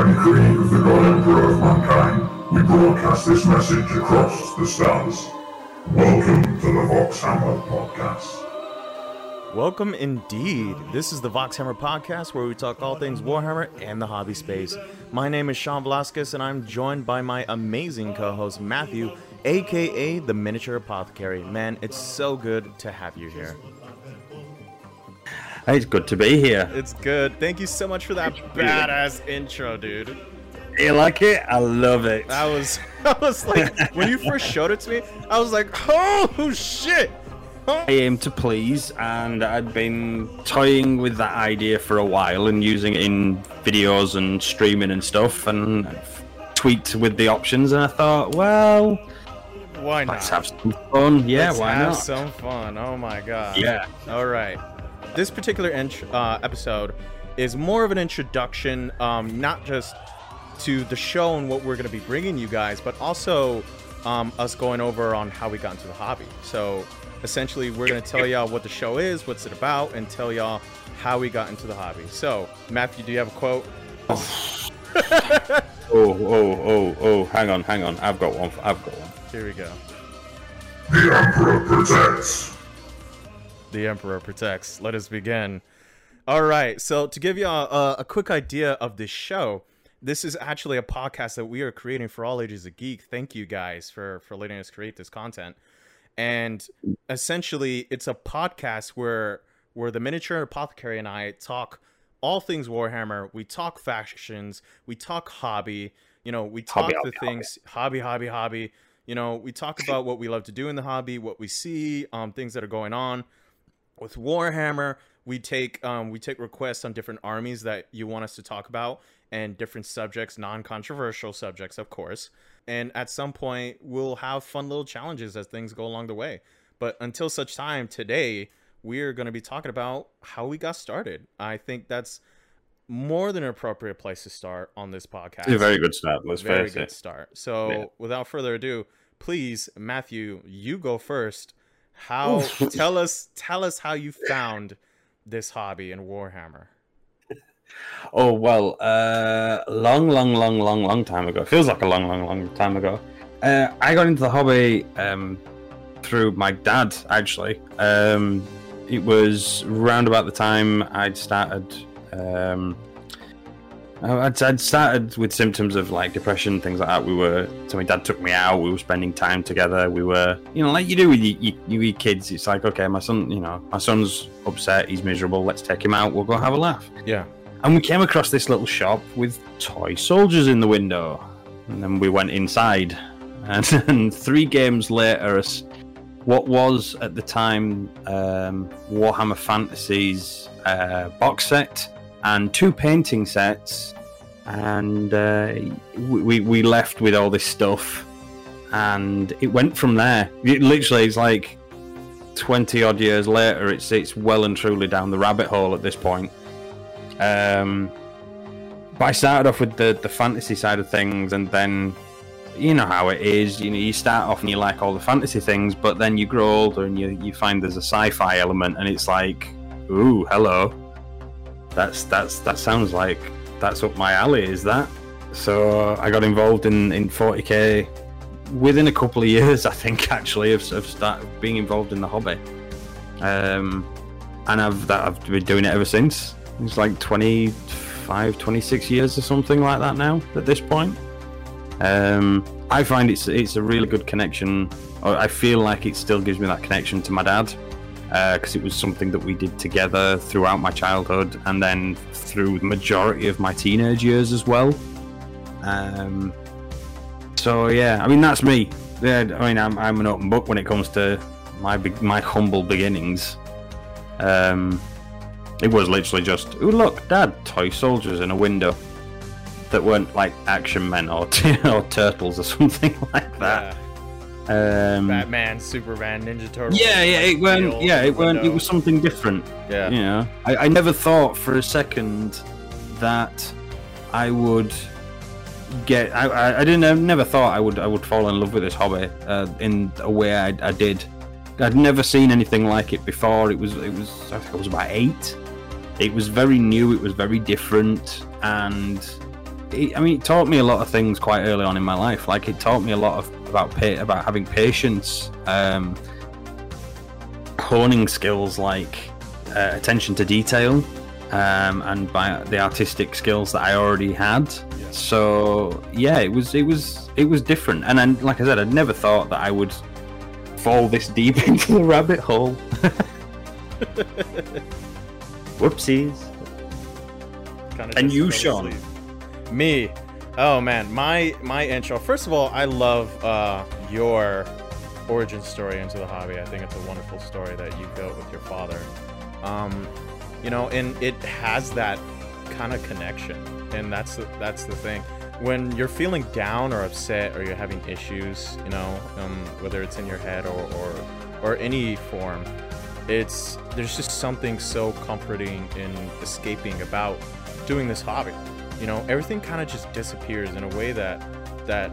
I'm Krieg, the God Emperor of mankind. We broadcast this message across the stars. Welcome to the Voxhammer Podcast. Welcome indeed. This is the Voxhammer podcast where we talk all things Warhammer and the hobby space. My name is Sean Velasquez and I'm joined by my amazing co host Matthew, aka the Miniature Apothecary. Man, it's so good to have you here. Hey, it's good to be here. It's good. Thank you so much for that badass intro, dude. You like it? I love it. I was, I was like, when you first showed it to me, I was like, oh shit! Oh. I aim to please, and I'd been toying with that idea for a while and using it in videos and streaming and stuff, and tweaked with the options. And I thought, well, Why not? let's have some fun. Yeah, Let's why have not? some fun. Oh my god. Yeah. All right. This particular int- uh, episode is more of an introduction, um, not just to the show and what we're going to be bringing you guys, but also um, us going over on how we got into the hobby. So essentially, we're going to tell y'all what the show is, what's it about, and tell y'all how we got into the hobby. So, Matthew, do you have a quote? Oh, oh, oh, oh! Hang on, hang on. I've got one. I've got one. Here we go. The Emperor protects. The Emperor protects. Let us begin. All right. So, to give you a, a, quick idea of this show, this is actually a podcast that we are creating for all ages of geek. Thank you guys for for letting us create this content. And essentially, it's a podcast where where the miniature apothecary and I talk all things Warhammer. We talk factions. We talk hobby. You know, we talk Hobby, the hobby, things hobby, hobby, hobby. You know, we talk about what we love to do in the hobby, what we see, um, things that are going on with Warhammer. We take um, we take requests on different armies that you want us to talk about and different subjects, non-controversial subjects, of course. And at some point, we'll have fun little challenges as things go along the way. But until such time, today we're going to be talking about how we got started. I think that's more than an appropriate place to start on this podcast It's a very good start. Let's very good start. So, Yeah. without further ado, please, Matthew, you go first. How tell us tell us how you found this hobby in Warhammer. Oh well, uh, long, long, long, long, long time ago. Feels like a long, long, long time ago. Uh, I got into the hobby um, through my dad. Actually, um, it was round about the time I'd started. Um, I'd, I'd started with symptoms of like depression, things like that. We were so my dad took me out. We were spending time together. We were, you know, like you do with you, you, kids. It's like, okay, my son, you know, my son's upset. He's miserable. Let's take him out. We'll go have a laugh. Yeah. And we came across this little shop with toy soldiers in the window. And then we went inside. And, and three games later, what was at the time um, Warhammer Fantasies uh, box set and two painting sets. And uh, we, we- left with all this stuff. And it went from there. It literally, it's like 20 odd years later, it's, it's well and truly down the rabbit hole at this point. Um, but I started off with the the fantasy side of things, and then you know how it is. You know, you start off and you like all the fantasy things, but then you grow older and you you find there's a sci-fi element, and it's like, ooh, hello, that's that's that sounds like that's up my alley. Is that? So I got involved in in 40k within a couple of years, I think, actually, of, of start being involved in the hobby. Um, and I've that I've been doing it ever since. It's like 25, 26 years or something like that now at this point. Um, I find it's it's a really good connection. I feel like it still gives me that connection to my dad because it was something that we did together throughout my childhood and then through the majority of my teenage years as well. Um, so yeah, I mean that's me. Yeah, I mean I'm, I'm an open book when it comes to my my humble beginnings. Um, it was literally just, oh look, Dad, toy soldiers in a window that weren't like action men or or turtles or something like that. Um, Batman, Superman, Ninja Turtles. yeah, yeah, it weren't. Yeah, it weren't. It was something different. Yeah. You know, I, I never thought for a second that I would get. I, I, I didn't. I never thought I would. I would fall in love with this hobby uh, in a way I, I did. I'd never seen anything like it before. It was. It was. I think I was about eight. It was very new. It was very different, and it, I mean, it taught me a lot of things quite early on in my life. Like it taught me a lot of about pa- about having patience, um, honing skills like uh, attention to detail, um, and by the artistic skills that I already had. So yeah, it was it was it was different. And then, like I said, I'd never thought that I would fall this deep into the rabbit hole. Whoopsies. Kinda And you, Sean? asleep. Me. Oh man, my my intro. First of all, I love uh, your origin story into the hobby. I think it's a wonderful story that you built with your father. Um, you know, and it has that kind of connection, and that's the, that's the thing. When you're feeling down or upset or you're having issues, you know, um, whether it's in your head or, or or any form, it's there's just something so comforting in escaping about doing this hobby. You know, everything kind of just disappears in a way that that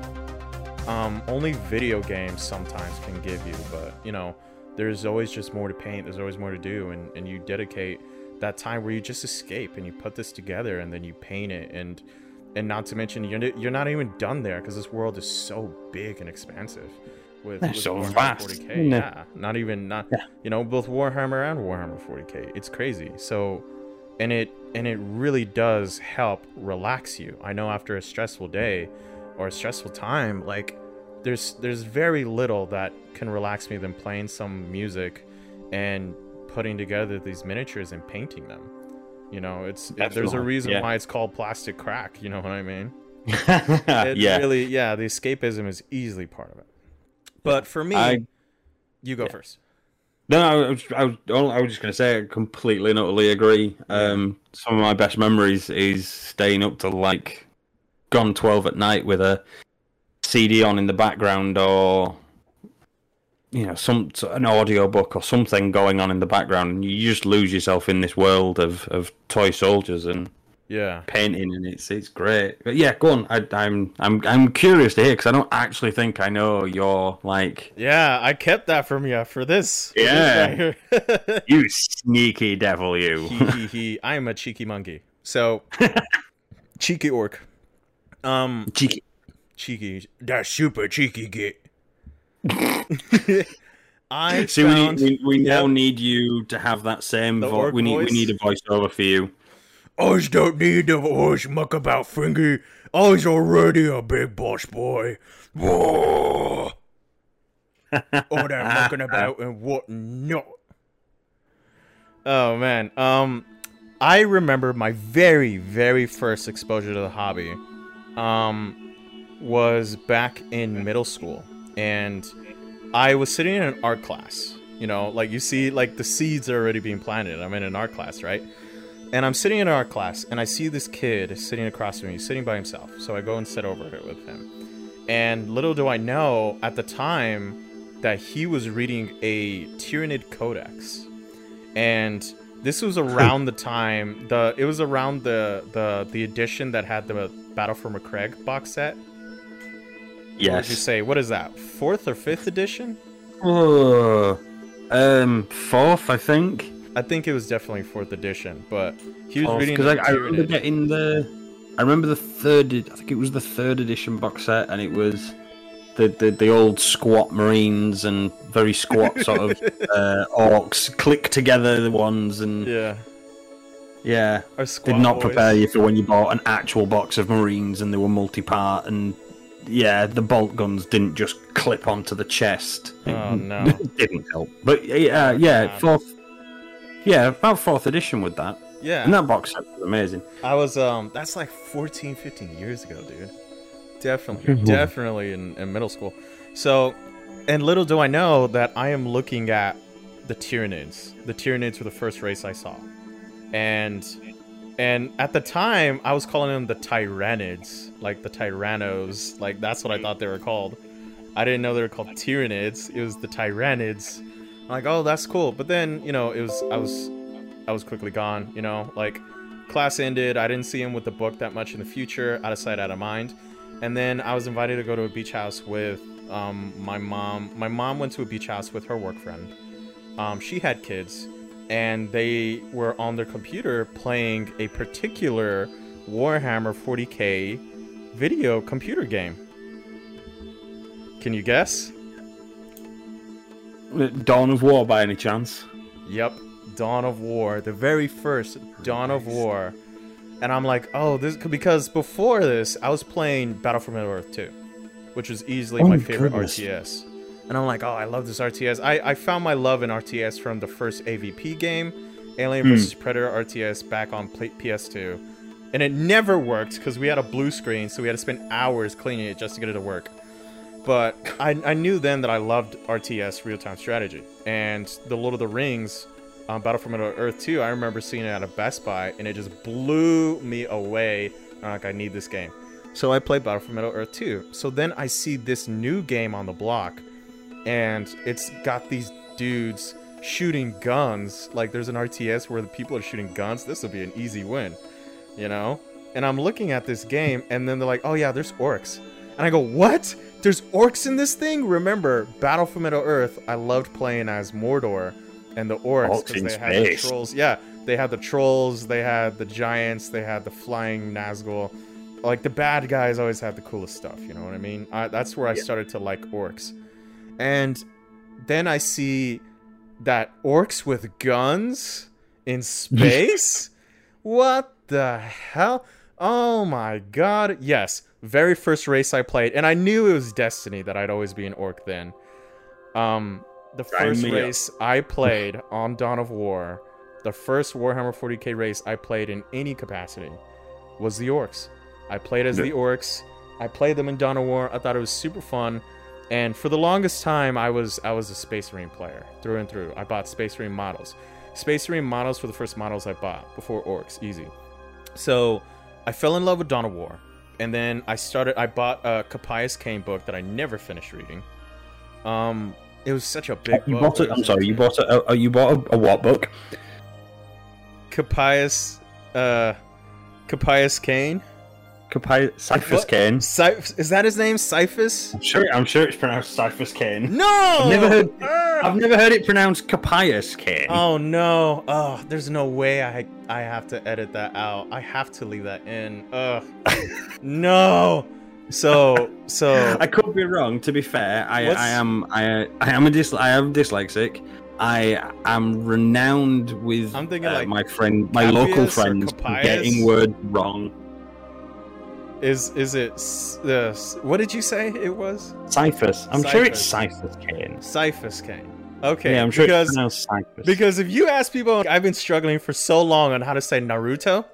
um, only video games sometimes can give you. But you know, there's always just more to paint. There's always more to do, and and you dedicate that time where you just escape and you put this together and then you paint it and and not to mention you're you're not even done there because this world is so big and expansive. With, with so vast, 40k, isn't yeah, not even not Yeah. you know both Warhammer and Warhammer 40k. It's crazy. So, and it and it really does help relax you. I know after a stressful day or a stressful time, like there's there's very little that can relax me than playing some music and putting together these miniatures and painting them. You know, it's it, there's a reason yeah. why it's called plastic crack. You know what I mean? It yeah. really, yeah. The escapism is easily part of it. But for me, I you go first. No, I was, I was, I was just going to say, I completely and utterly agree. Um, some of my best memories is staying up to like gone twelve at night with a CD on in the background, or you know, some an audio book or something going on in the background, and you just lose yourself in this world of, of toy soldiers and Yeah. painting, and it's it's great. But yeah, go on. I, I'm I'm I'm curious to hear because I don't actually think I know your like Yeah, I kept that from you for this. for this Yeah. right you sneaky devil, you. he, he, he. I am a cheeky monkey. So, cheeky orc. Um, Cheeky. cheeky. That super cheeky git. I See, we, found. need, we, we now need you to have that same voice. We need voice? we need a voiceover for you. I don't need a horse muck about Fringy. I's already a big boss boy. All that mucking about and whatnot. Oh man. Um I remember my very, very first exposure to the hobby um was back in middle school. And I was sitting in an art class. You know, like you see like the seeds are already being planted. I'm in an art class, right? And I'm sitting in art class, and I see this kid sitting across from me, sitting by himself. So I go and sit over it with him. And little do I know, at the time, that he was reading a Tyranid Codex, and this was around the time the it was around the the the edition that had the Battle for Macragge box set. What would you say? What is that? Fourth or fifth edition? Oh, um, fourth, I think. I think it was definitely fourth edition, but he was reading Because the I, I remember getting the. I remember the third. I think it was the third edition box set, and it was the the, the old squat marines and very squat sort of uh, orcs click together the ones, and Yeah. yeah, did not boys. prepare you for when you bought an actual box of marines and they were multi-part and yeah the bolt guns didn't just clip onto the chest Oh, no. it didn't help but yeah yeah fourth yeah about fourth edition with that Yeah. and that box set was amazing I was um that's like 14, 15 years ago, dude. Definitely. Definitely in, in middle school. So and little do I know that I am looking at the Tyranids. The Tyranids were the first race I saw. And and at the time I was calling them the Tyrannids, like the Tyrannos, like that's what I thought they were called. I didn't know they were called Tyranids. It was the Tyrannids. I'm like, oh, that's cool. But then, you know, it was I was I was quickly gone. You know, like class ended. I didn't see him with the book that much in the future, out of sight, out of mind. And then I was invited to go to a beach house with um, my mom. My mom went to a beach house with her work friend. Um, she had kids, and they were on their computer playing a particular Warhammer 40k video computer game? Can you guess? Dawn of War by any chance? Yep, Dawn of War, the very first Dawn of War. And I'm like, oh, this because before this, I was playing Battle for Middle Earth 2, which was easily Oh my my favorite goodness. RTS. And I'm like, oh, I love this RTS. I, I found my love in RTS from the first AVP game, Alien Hmm. vs. Predator RTS, back on pla- PS2. And it never worked because we had a blue screen, so we had to spend hours cleaning it just to get it to work. But I, I knew then that I loved RTS real time strategy. And the Lord of the Rings, um, Battle for Middle Earth 2, I remember seeing it at a Best Buy and it just blew me away. I'm like, I need this game. So I played Battle for Middle Earth 2. So then I see this new game on the block and it's got these dudes shooting guns. Like there's an RTS where the people are shooting guns. This will be an easy win, you know? And I'm looking at this game and then they're like, oh yeah, there's orcs. And I go, what? There's orcs in this thing? Remember, Battle for Middle Earth, I loved playing as Mordor and the orcs because they had the trolls. Yeah, they had the trolls, they had the giants, they had the flying Nazgul. Like the bad guys always had the coolest stuff, you know what I mean? I, that's where I started to like orcs. And then I see that orcs with guns in space? what the hell? Oh my god. Yes, very first race I played, and I knew it was Destiny that I'd always be an orc then. Um, the first me up. race I played on Dawn of War, the first Warhammer 40k race I played in any capacity, was the orcs. I played as Yeah. the orcs. I played them in Dawn of War. I thought it was super fun. And for the longest time, I was I was a Space Marine player through and through. I bought Space Marine models. Space Marine models were the first models I bought before Orcs, easy. So I fell in love with Dawn of War, and then I started. I bought a Capias Cain book that I never finished reading. Um, it was such a big. You book. bought it. I'm sorry. You bought a, a you bought a, a what book? Capias, uh, Capias Cain. Ciaphas? Cain. Cyph- is that his name? Ciaphas? I'm sure. I'm sure it's pronounced Ciaphas Cain. No. I've never heard. Ah! I've never heard it pronounced Capias Cain. Oh no! Oh, there's no way I I have to edit that out. I have to leave that in. Ugh. no. So so I could be wrong. To be fair, I, What's- I am I I am a dis I am dyslexic. I am renowned with I'm thinking uh, like my friend, my local Capias friends, getting words wrong. Is is it s- the s- what did you say it was? Ciaphas. I'm sure it's Ciaphas Cain. Ciaphas Cain. Okay. yeah, I'm sure because Ciaphas. because if you ask people, I've been struggling for so long on how to say Naruto,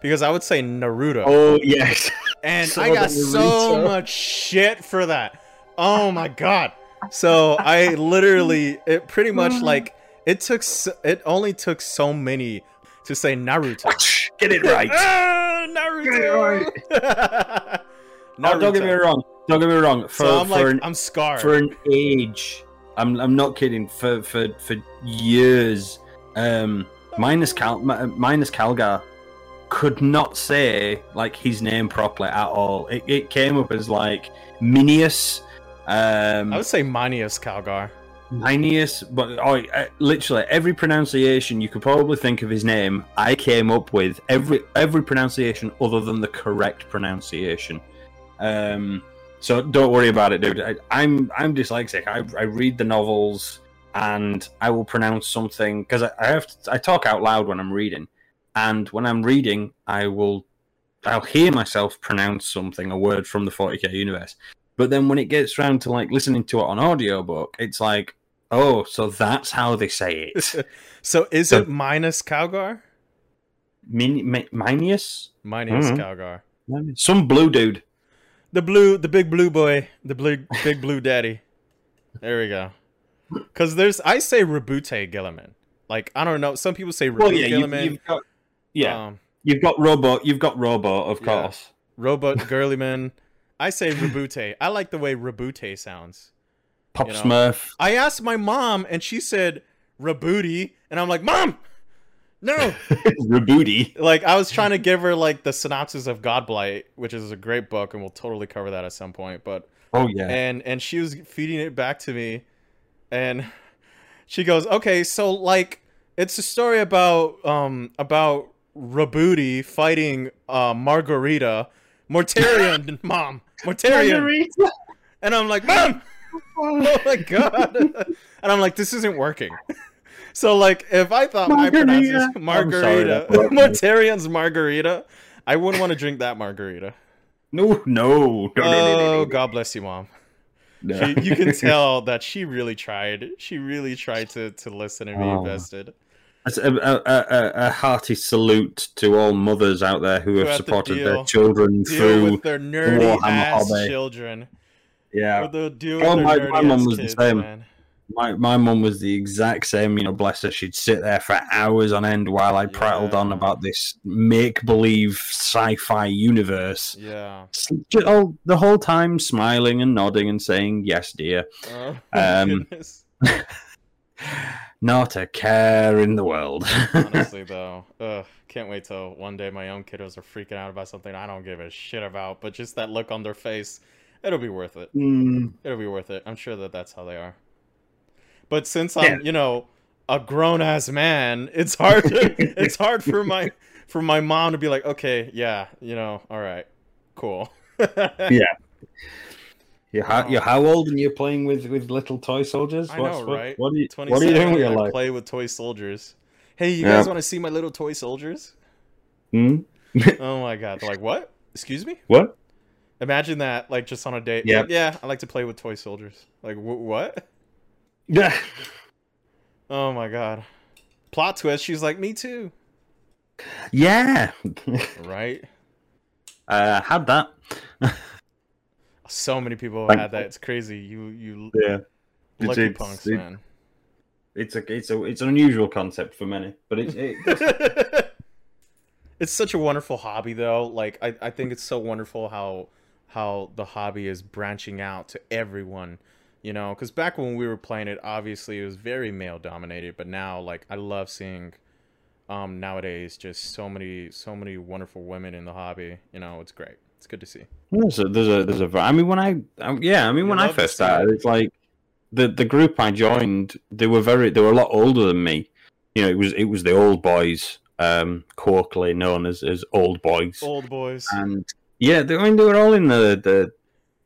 because I would say Naruto. oh yes, and So I got so much shit for that. Oh my god! So I literally, it pretty much like it took. s it only took so many to say Naruto. Get it right. Ah, Naruto. Oh, don't get me wrong. Don't get me wrong. For So I'm for like, an I'm scarred. for an age. I'm I'm not kidding. For for for years, um, minus Cal minus Calgar could not say like his name properly at all. It, it came up as like Minius, um, I would say Minius Calgar. Minius, but oh, literally every pronunciation you could probably think of his name, I came up with every every pronunciation other than the correct pronunciation. Um, so don't worry about it, dude. I, I'm I'm dyslexic. I, I read the novels and I will pronounce something because I, I have to, I talk out loud when I'm reading, and when I'm reading, I will I'll hear myself pronounce something, a word from the 40k universe. But then when it gets round to like listening to it on audiobook, it's like, oh, so that's how they say it. So is So- it minus Calgar? Min- Mi- Minius? Minus Mhm. Calgar. Some blue dude. The blue, the big blue boy, the blue, big blue daddy. There we go. Because there's, I say Rabute Guilliman. Like I don't know. Some people say Rabute Well, yeah, Guilliman. you've got yeah, Um, you've got Robo, you've got Robo, of Yeah. course. Robot Girlyman. I say Rabute. I like the way Rabute sounds. Pop You know. Smurf. I asked my mom, and she said Rabooty, and I'm like, Mom, no. Rebooty. like I was trying to give her like the synopsis of Godblight, which is a great book, and we'll totally cover that at some point. But Oh yeah. and and she was feeding it back to me and she goes okay so like it's a story about um about Rabuti fighting uh, Margarita, Mortarion, mom, Mortarion, and I'm like, mom, oh my god, and I'm like, this isn't working. So like, if I thought my pronunciation Margarita, I'm sorry, that- Mortarion's Margarita, I wouldn't want to drink that Margarita. No, no, no, no, no, no, Oh, no, God bless you, mom. no. She, you can tell that she really tried. She really tried to to listen and be Oh. invested. A, a, a, a- hearty salute to all mothers out there who Who have supported deal- their children through. their nerdy Warhammer ass hobby. children. Yeah, With the deal Oh, with my- their my nerdy mum ass was the same. man. my my mum was the exact same. You know, bless her. She'd sit there for hours on end while I prattled on about this make believe sci-fi universe. Yeah. S- all- the whole time smiling and nodding and saying yes, dear. Oh, Um. Not a care in the world. Honestly, though, ugh, can't wait till one day my own kiddos are freaking out about something I don't give a shit about. But just that look on their face, it'll be worth it. Mm, It'll be worth it. I'm sure that that's how they are. But since I'm, Yeah. you know, a grown ass man, it's hard. To, it's hard for my for my mom to be like, okay, yeah, you know, all right, cool. yeah. You're how, you're how old and you're playing with, with little toy soldiers? I What's- know, what, right? What are you, 27, what are you doing with your life? play with toy soldiers. Hey, you Yeah. guys want to see my little toy soldiers? Hmm? Oh my god! They're like, what? Excuse me? What? Imagine that, like, just on a date. Yeah. Like, yeah, I like to play with toy soldiers. Like, wh- what? Yeah. Oh my god. Plot twist. She's like, me too. Yeah. Right? uh, had that. So many people have Thank- had that. It's crazy. You, you Yeah. Lucky it's- punks, it- man. It's a it's a it's an unusual concept for many, but it's it, it's such a wonderful hobby though like I, I think it's so wonderful how how the hobby is branching out to everyone you know? Because back when we were playing it obviously it was very male dominated but now like i love seeing um nowadays just so many so many wonderful women in the hobby you know? It's great. It's good to see. There's a there's a there's a I mean when I um, yeah I mean You when I first started it's like the the group I joined they were very they were a lot older than me. You know it was it was the old boys um colloquially known as as old boys. Old boys. And yeah they, I mean they were all in the the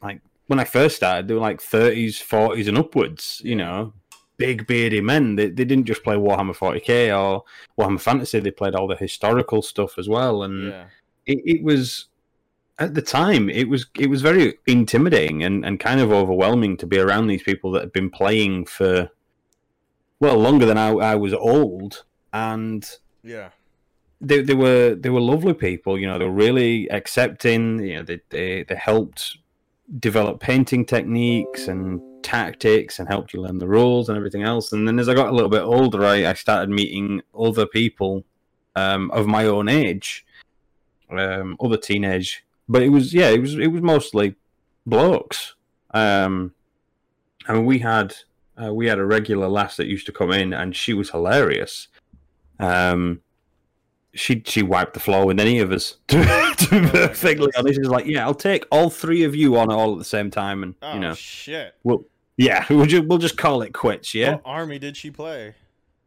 like when I first started they were like 30s 40s and upwards you know. Big beardy men. They, they didn't just play Warhammer 40k or Warhammer Fantasy. They played all the historical stuff as well and yeah. it, it was at the time it was it was very intimidating and, and kind of overwhelming to be around these people that had been playing for well longer than I, I was old and yeah they, they were they were lovely people you know they were really accepting you know they, they, they helped develop painting techniques and tactics and helped you learn the rules and everything else. And then as I got a little bit older I, I started meeting other people um, of my own age um, other teenage but it was yeah it was it was mostly blokes. Um, I mean we had uh, we had a regular lass that used to come in and she was hilarious. Um, she she wiped the floor with any of us. To, perfectly honest, she was like, "Yeah, I'll take all three of you on all at the same time, and oh you know, shit we'll yeah, we'll just we'll just call it quits." Yeah, what army did she play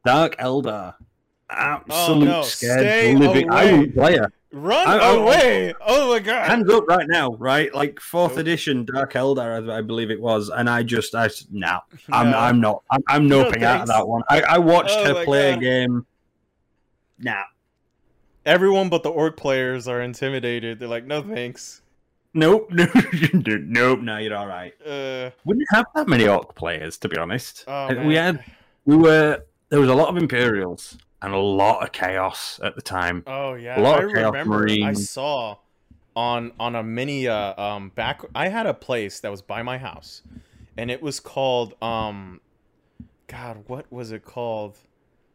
Dark Eldar, oh, absolute no, scared stay living. I away. won't play her. run I- I- away oh my god Hands up right now, right? Like fourth edition Dark Eldar, I, I believe it was, and I just I nah, I'm I'm not I'm, I'm No noping out of that one. I, I watched Oh her play God. a game. Nah, Everyone but the orc players are intimidated. They're like, no thanks. nope, nope, nope. No, you're all right. Uh, we didn't have that many orc players, to be honest. oh, Uh, we had, we were, there was a lot of Imperials and a lot of chaos at the time. Oh yeah, a lot I of Chaos remember. I saw on on a mini uh, um back. I had a place that was by my house, and it was called um, God, what was it called?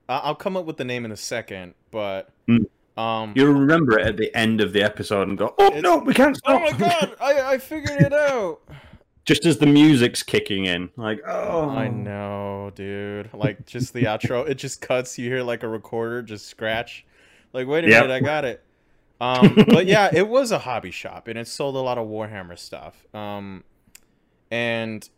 I- I'll come up with the name in a second, but Mm. Um. You'll remember it at the end of the episode and go, "Oh no, we can't Oh my God! I I figured it out. Just as the music's kicking in, like, "Oh, I know, dude. Like just the outro, it just cuts. You hear like a recorder just scratch. Like, wait a Yep. minute, I got it. Um, but yeah, it was a hobby shop, and it sold a lot of Warhammer stuff. Um, and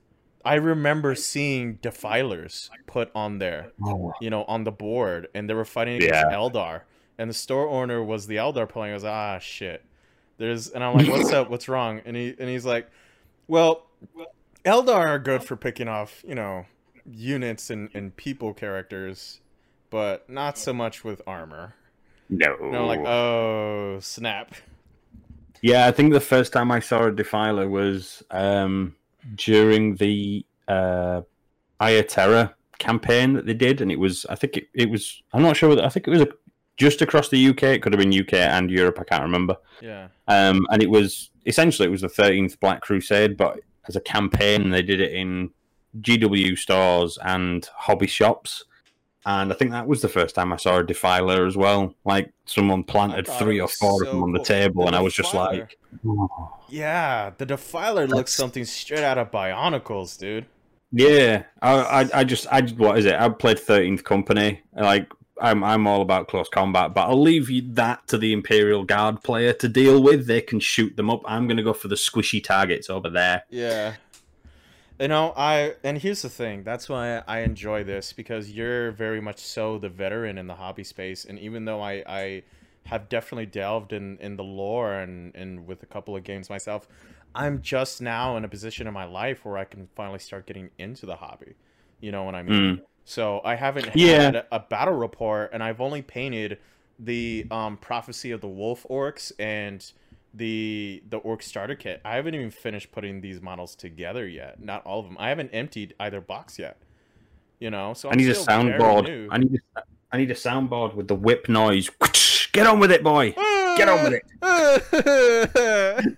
I remember seeing defilers put on there, Oh, you know, on the board, and they were fighting against Yeah. Eldar. And the store owner was the Eldar playing. I was like, ah, shit. There's, and I'm like, what's up? What's wrong? And he and he's like, well, Eldar are good for picking off, you know, units and, and people characters, but not so much with armor. No. And I'm like, oh, snap. Yeah, I think the first time I saw a Defiler was um, during the uh, Eye of Terror campaign that they did, and it was I think it, it was I'm not sure. Whether, I think it was a, just across the UK. It could have been UK and Europe. I can't remember. Yeah. Um, and it was essentially it was the 13th Black Crusade, but as a campaign, they did it in GW stores and hobby shops. And I think that was the first time I saw a defiler as well. Like someone planted three or four of them on the table, The and I was just like, "Oh." Yeah, the Defiler looks something straight out of Bionicles, dude. Yeah, I, I, I just, I what is it? I played Thirteenth Company. Like, I'm, I'm all about close combat, but I'll leave that to the Imperial Guard player to deal with. They can shoot them up. I'm gonna go for the squishy targets over there. Yeah. You know, I and here's the thing. That's why I enjoy this because you're very much so the veteran in the hobby space, and even though I I have definitely delved in in the lore and and with a couple of games myself, I'm just now in a position in my life where I can finally start getting into the hobby. You know what I mean? Hmm. So I haven't Yeah. had a battle report, and I've only painted the um, prophecy of the wolf orcs and the the orc starter kit. I haven't even finished putting these models together yet. Not all of them. I haven't emptied either box yet. You know, so I I'm need a soundboard. I need a, I need a soundboard with the whip noise. Get on with it, boy. Get on with it.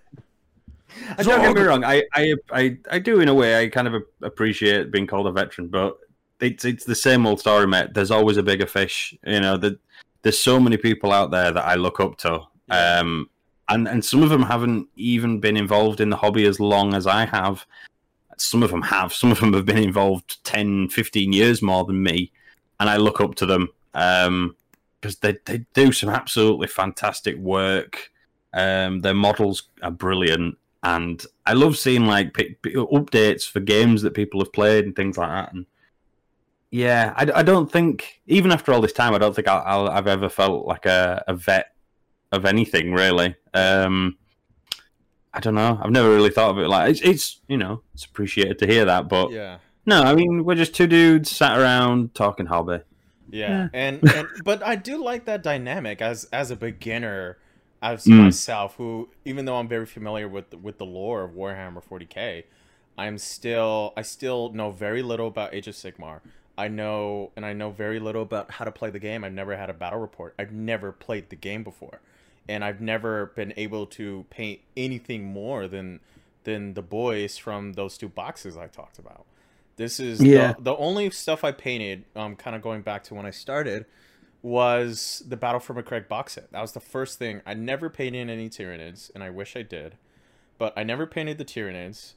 Don't get me wrong. I, I, I, I do in a way. I kind of appreciate being called a veteran, but it's it's the same old story, mate. There's always a bigger fish. You know, that there's so many people out there that I look up to. Um, and and some of them haven't even been involved in the hobby as long as I have. Some of them have. Some of them have been involved 10, 15 years more than me, and I look up to them um, because they they do some absolutely fantastic work. Um, their models are brilliant, and I love seeing like p- p- updates for games that people have played and things like that. And yeah, I, I don't think even after all this time, I don't think I'll, I'll, I've ever felt like a, a vet of anything really. Um, I don't know. I've never really thought of it like it's, it's you know it's appreciated to hear that, but yeah. no, I mean we're just two dudes sat around talking hobby. Yeah, and, and but I do like that dynamic as as a beginner, as Mm. myself, who even though I'm very familiar with with the lore of Warhammer 40k, I'm still I still know very little about Age of Sigmar. I know and I know very little about how to play the game. I've never had a battle report. I've never played the game before, and I've never been able to paint anything more than than the boys from those two boxes I talked about. This is Yeah. the, the only stuff I painted, um, kind of going back to when I started, was the Battle for Macragge box set. That was the first thing. I never painted any Tyranids, and I wish I did. But I never painted the Tyranids,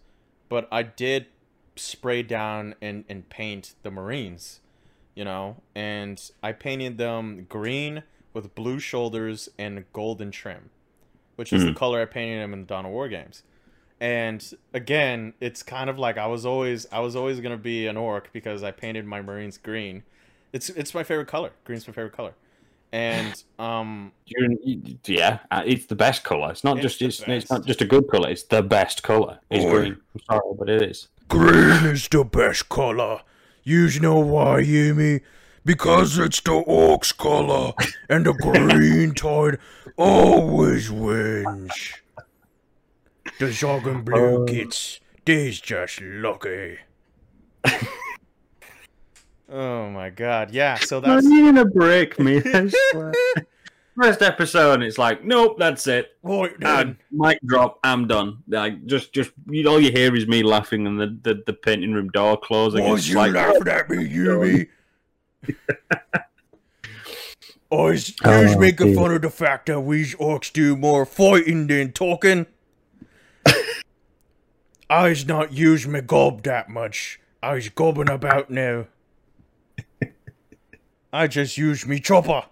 but I did spray down and, and paint the Marines, you know? And I painted them green with blue shoulders and golden trim, which is the color I painted them in the Dawn of War games and again it's kind of like i was always i was always going to be an orc because i painted my marines green it's it's my favorite color green's my favorite color and um You're, yeah, uh, it's the best color. It's not It's just the it's, it's not just a good color. It's the best color. It's green. I'm sorry, but it is. Green is the best color. You know why, Yumi? Because it's the orc's color, and the green tide always wins. The Zogan Blue Uh. kids, they's just lucky. oh my god yeah so Are that's you gonna break me? I swear. First episode, and it's like, nope, that's it. Right And then, mic drop. I'm done. Like, just, just you, all you hear is me laughing and the, the, the painting room door closing. why It's you like, laughing at me, Yumi? I was Oh, oh making dear. fun of the fact that we orcs do more fighting than talking. I's not use my gob that much. I's gobbing about now. I just use me chopper.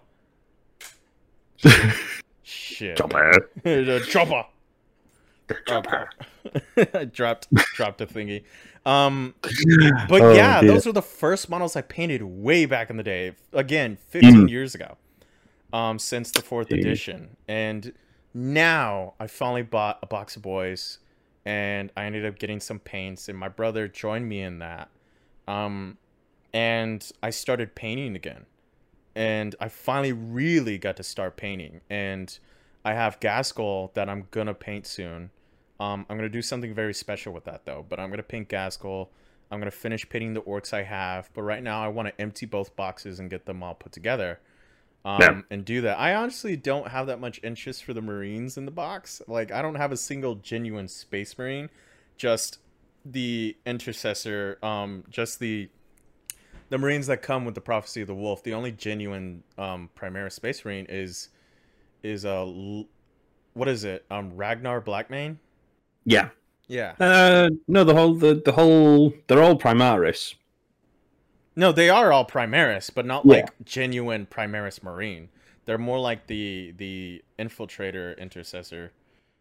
Shit Chopper. the chopper The Okay. I dropped dropped a thingy. Um, but Oh, yeah, dear. those were the first models I painted way back in the day. Again, 15 Mm. years ago. um, since the fourth Jeez. edition, and now I finally bought a box of boys, and I ended up getting some paints, and my brother joined me in that, um, and I started painting again, and I finally really got to start painting, and I have Ghazghkull that I'm gonna paint soon. Um, I'm gonna do something very special with that though, but I'm gonna paint Ghazghkull. I'm gonna finish painting the orcs I have, but right now I want to empty both boxes and get them all put together, um, Yeah. and do that. I honestly don't have that much interest for the Marines in the box. Like I don't have a single genuine Space Marine, just the Intercessor, um, just the the Marines that come with the Prophecy of the Wolf. The only genuine um, Primaris Space Marine is is a l- what is it? Um, Ragnar Blackmane. Yeah. Yeah. Uh, no, the whole the, the whole they're all Primaris. No, they are all Primaris, but not Yeah. like genuine Primaris Marine. They're more like the the infiltrator intercessor.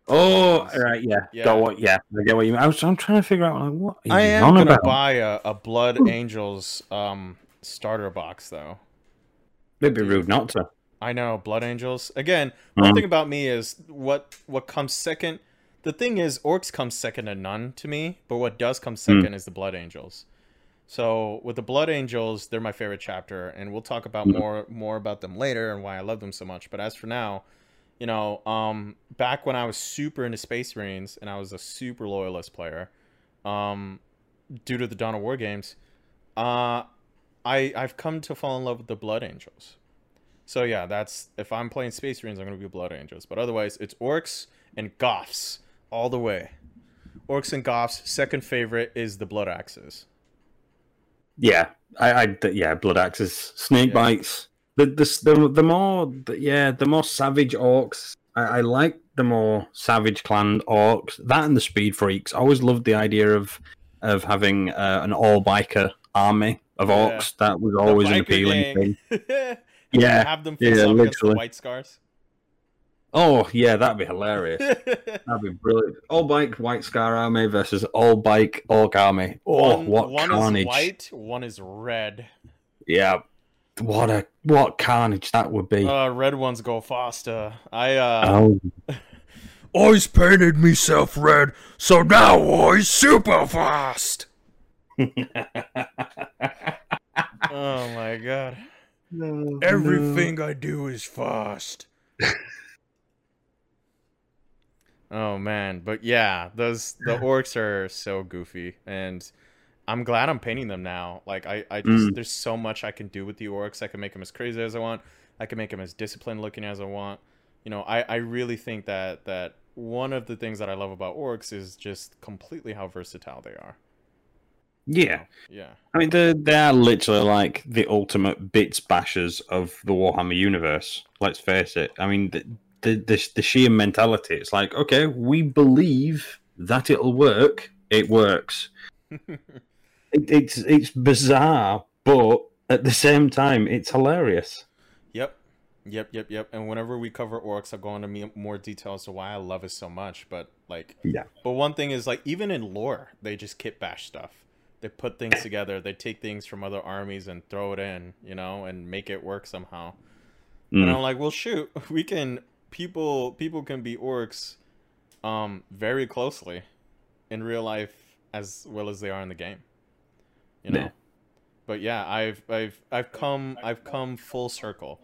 Oh, right, yeah, Yeah. Got what? Yeah, I get what you mean. I was, I'm trying to figure out like what I am gonna about? buy a, a Blood Angels um starter box though. It'd be rude not to. I know Blood Angels. Again, one Mhm. thing about me is what what comes second. The thing is, orcs come second to none to me, but what does come second is the Blood Angels. So with the Blood Angels, they're my favorite chapter, and we'll talk about Mhm. more more about them later and why I love them so much. But as for now, you know, um, back when I was super into Space Marines and I was a super loyalist player, um, due to the Dawn of War games, uh, I I've come to fall in love with the Blood Angels. So yeah, that's if I'm playing Space Marines, I'm gonna be Blood Angels. But otherwise, it's Orcs and Goffs all the way. Orcs and Goffs. Second favorite is the Blood Axes. Yeah, I, I yeah, blood axes, snake Yeah. bites. The, the the the more the, yeah, the more savage orcs. I, I like the more savage clan orcs. That and the speed freaks. I always loved the idea of of having uh, an all biker army of Yeah. orcs. That was always an appealing gang. thing. Yeah, have them face yeah, off against the. White Scars. Oh yeah, that'd be hilarious. That'd be brilliant. All bike white scar army versus all bike orc army. Oh, one, what one carnage! is white, one is red. Yeah, what a what carnage that would be. Uh, red ones go faster. I uh, oh, I's painted myself red, so now I's super fast. oh my god. Everything I do is fast. Oh man, but yeah, those the orcs are so goofy, and I'm glad I'm painting them now. Like I, I just Mm. there's so much I can do with the orcs. I can make them as crazy as I want. I can make them as disciplined looking as I want. You know, I, I really think that that one of the things that I love about orcs is just completely how versatile they are. yeah. Yeah. I mean, they they are literally like the ultimate bits bashers of the Warhammer universe. Let's face it. I mean, the the the, the sheer mentality. It's like, okay, we believe that it'll work. It works. It, it's it's bizarre, but at the same time, it's hilarious. Yep. Yep, yep, yep. And whenever we cover orcs, I'll go into more detail as to why I love it so much. But like, Yeah. But one thing is like, even in lore, they just kit bash stuff. They put things together. They take things from other armies and throw it in, you know, and make it work somehow. And Mm. I'm like, well, shoot, we can. People, people can be orcs, um, very closely, in real life as well as they are in the game. You know. Yeah. But yeah, I've, I've, I've come, I've come full circle,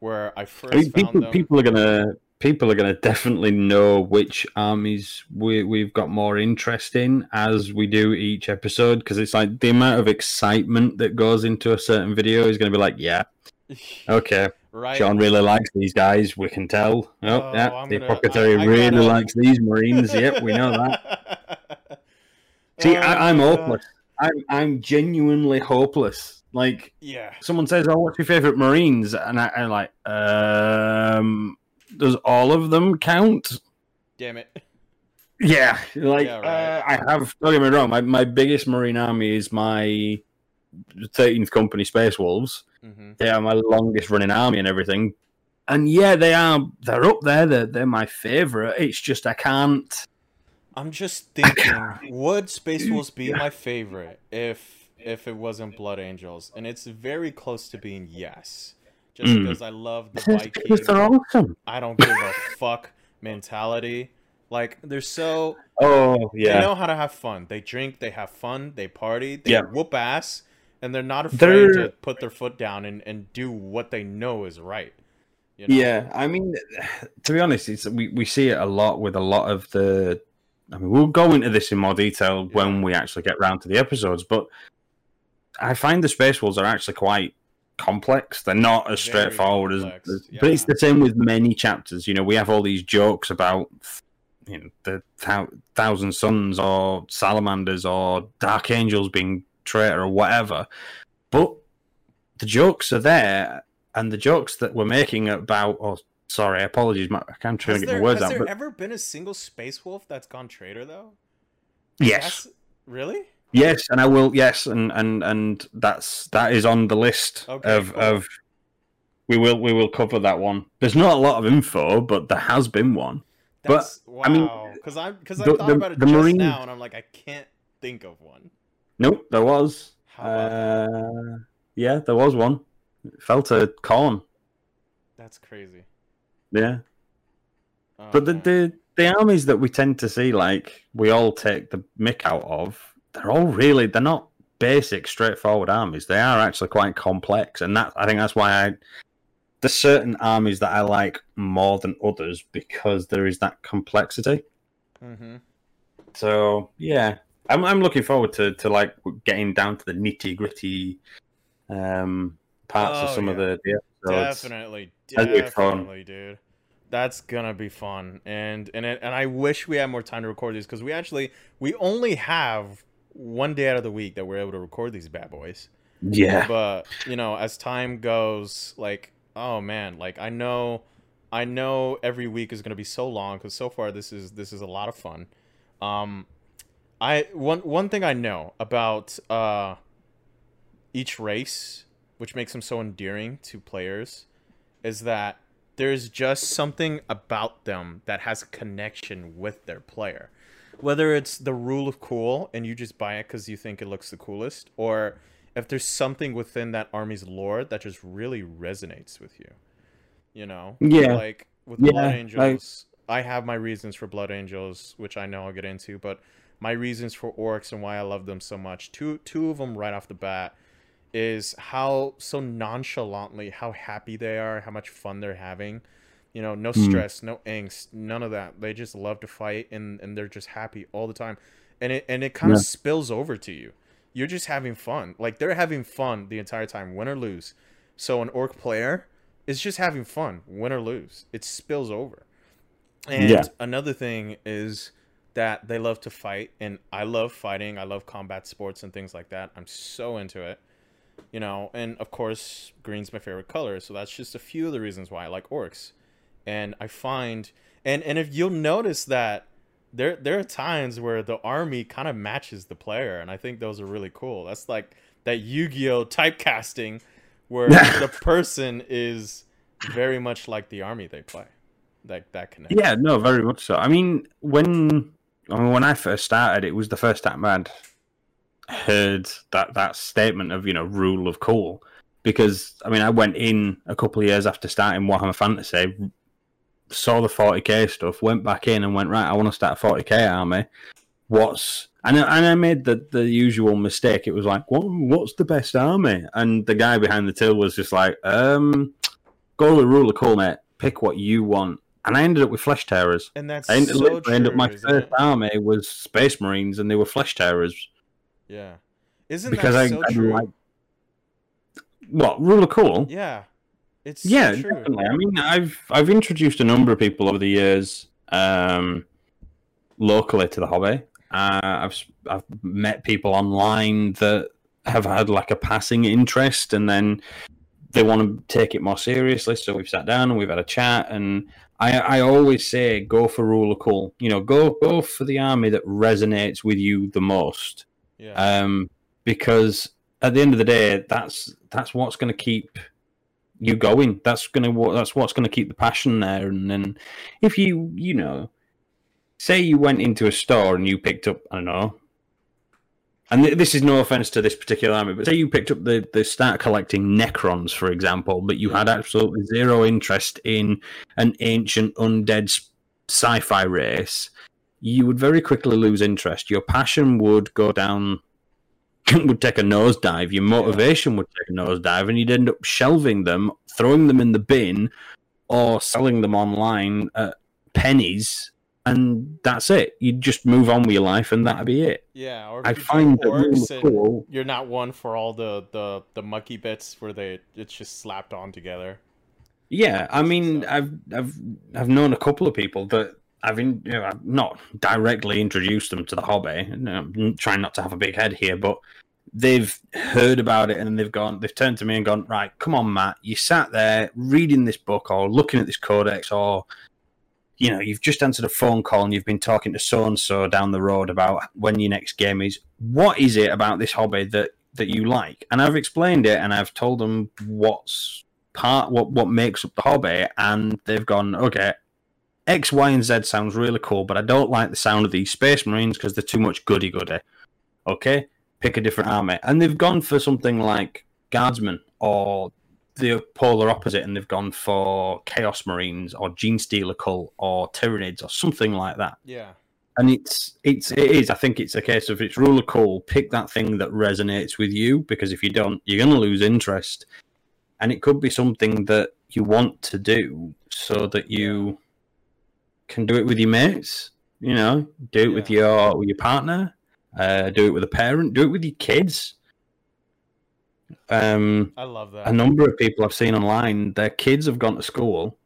where I first I mean, people them. people are gonna people are gonna definitely know which armies we we've got more interest in as we do each episode because it's like the amount of excitement that goes into a certain video is gonna be like, yeah, okay, right. John really likes these guys. We can tell. Oh, Oh, yeah, I'm the Apothecary really gotta- likes these Marines. yep, we know that. See, Oh I, I'm my God. hopeless. I'm I'm genuinely hopeless. Like Yeah. someone says, "Oh, what's your favorite Marines?" and I, I'm like, um, does all of them count? Damn it. Yeah, like Yeah, right. uh, I have. Don't get me wrong. My my biggest Marine army is my 13th Company Space Wolves. hmm They are my longest running army and everything. And yeah, they are. They're up there. They're they're my favorite. It's just I can't. I'm just thinking, would Space Wolves be my favorite if if it wasn't Blood Angels? And it's very close to being yes, just Mm. because I love the Because Viking. they're awesome. I don't give a fuck mentality. Like they're so Oh yeah. they know how to have fun. They drink, they have fun, they party, they Yeah. whoop ass, and they're not afraid They're- to put their foot down and, and do what they know is right. You know? yeah. I mean, to be honest, it's we, we see it a lot with a lot of the. I mean, we'll go into this in more detail when we actually get round to the episodes, but I find the Space Wolves are actually quite complex. They're not as Very straightforward as, as- but it's the same with many chapters. You know, we have all these jokes about you know the thou- thousand suns or salamanders or dark angels being traitor or whatever, but the jokes are there, and the jokes that we're making about. Oh, sorry, apologies, Matt, I can't try to get my words out. has there But ever been a single space wolf that's gone traitor though? yes, That's- really? Yes, and I will. Yes, and and and that's that is on the list Okay, of cool. of. We will we will cover that one. There's not a lot of info, but there has been one. But, wow. I mean, because I because I thought the- about it the just Marine- now, and I'm like, I can't think of one. Nope, there was. Uh, yeah, there was one. It fell to Khorne. That's crazy. Yeah, Oh, but the, the the armies that we tend to see, like we all take the mick out of, they're all really they're not basic, straightforward armies. They are actually quite complex, and that I think that's why I there's certain armies that I like more than others because there is that complexity. Mhm. So yeah, I'm I'm looking forward to to like getting down to the nitty gritty um parts of Oh, some of the, the Definitely, That'd be fun. definitely, dude. That's gonna be fun, and and it, and I wish we had more time to record these because we actually we only have one day out of the week that we're able to record these bad boys. Yeah, But you know, as time goes, like oh man, like I know, I know every week is gonna be so long because so far this is this is a lot of fun. Um, I one one thing I know about uh each race, which makes them so endearing to players, is that there's just something about them that has a connection with their player. Whether it's the rule of cool and you just buy it because you think it looks the coolest, or if there's something within that army's lore that just really resonates with you. You know? Yeah. Like with Yeah, Blood I- Angels, I have my reasons for Blood Angels, which I know I'll get into, but my reasons for orcs and why I love them so much. Two two of them right off the bat is how so nonchalantly how happy they are, how much fun they're having. You know, no Hmm. stress, no angst, none of that. They just love to fight and and they're just happy all the time. And it and it kind of Yeah. spills over to you. You're just having fun. Like they're having fun the entire time, win or lose. So an orc player is just having fun, win or lose. It spills over. And Yeah. another thing is that they love to fight, and I love fighting. I love combat sports and things like that. I'm so into it, you know. And of course, green's my favorite color, so that's just a few of the reasons why I like orcs. And I find, and and if you'll notice that there there are times where the army kind of matches the player, and I think those are really cool. That's like that Yu-Gi-Oh typecasting, where the person is very much like the army they play. Like that connection. yeah, no, very much so. I mean, when I mean when I first started, it was the first time I'd heard that that statement of you know rule of cool because I mean I went in a couple of years after starting Warhammer Fantasy, saw the 40k stuff, went back in and went right. I want to start a 40k army. What's and I, and I made the, the usual mistake. It was like, what what's the best army? And the guy behind the till was just like, um, go with rule of cool, mate. Pick what you want. And I ended up with Flesh Tearers. And that's I ended, so true. ended up my first army was space marines, and they were Flesh Tearers Yeah. Isn't because that I, so I true? like what rule of cool. Yeah. It's Yeah, so true. definitely. I mean, I've I've introduced a number of people over the years, um, locally to the hobby. Uh, I've I've met people online that have had like a passing interest, and then they want to take it more seriously. So we've sat down and we've had a chat, and I I always say go for rule of cool. You know, go go for the army that resonates with you the most Yeah. um, because at the end of the day, that's that's what's going to keep you going. That's going to that's what's going to keep the passion there. And then if you you know, say you went into a store and you picked up I don't know and th- this is no offense to this particular army, but say you picked up the the start collecting Necrons, for example, but you had absolutely zero interest in an ancient undead sci-fi race, you would very quickly lose interest. Your passion would go down, would take a nosedive. Your motivation would take a nosedive, and you'd end up shelving them, throwing them in the bin, or selling them online at pennies. And that's it. You'd just move on with your life, and that'd be it. Yeah, or I find that really cool. You're not one for all the the the mucky bits where they it's just slapped on together. Yeah, I mean, uh, I've I've I've known a couple of people that I've in, you know, I've not directly introduced them to the hobby. I'm trying not to have a big head here, but they've heard about it and they've gone, they've turned to me and gone, right, come on, Matt, you sat there reading this book or looking at this codex or you know, you've just answered a phone call and you've been talking to so and so down the road about when your next game is. What is it about this hobby that that you like? And I've explained it and I've told them what's part what what makes up the hobby, and they've gone okay. X, Y, and Z sounds really cool, but I don't like the sound of these Space Marines because they're too much goody goody. Okay, pick a different army, and they've gone for something like Guardsmen or the polar opposite, and they've gone for Chaos Marines or Gene Stealer Cult or Tyranids or something like that Yeah. and it's it's it is. I think it's a case of it's rule of cool. Pick that thing that resonates with you because if you don't, you're going to lose interest. And it could be something that you want to do so that you can do it with your mates. You know, do it with your with your partner. Uh, do it with a parent. Do it with your kids. Um, I love that. a number of people I've seen online, their kids have gone to school,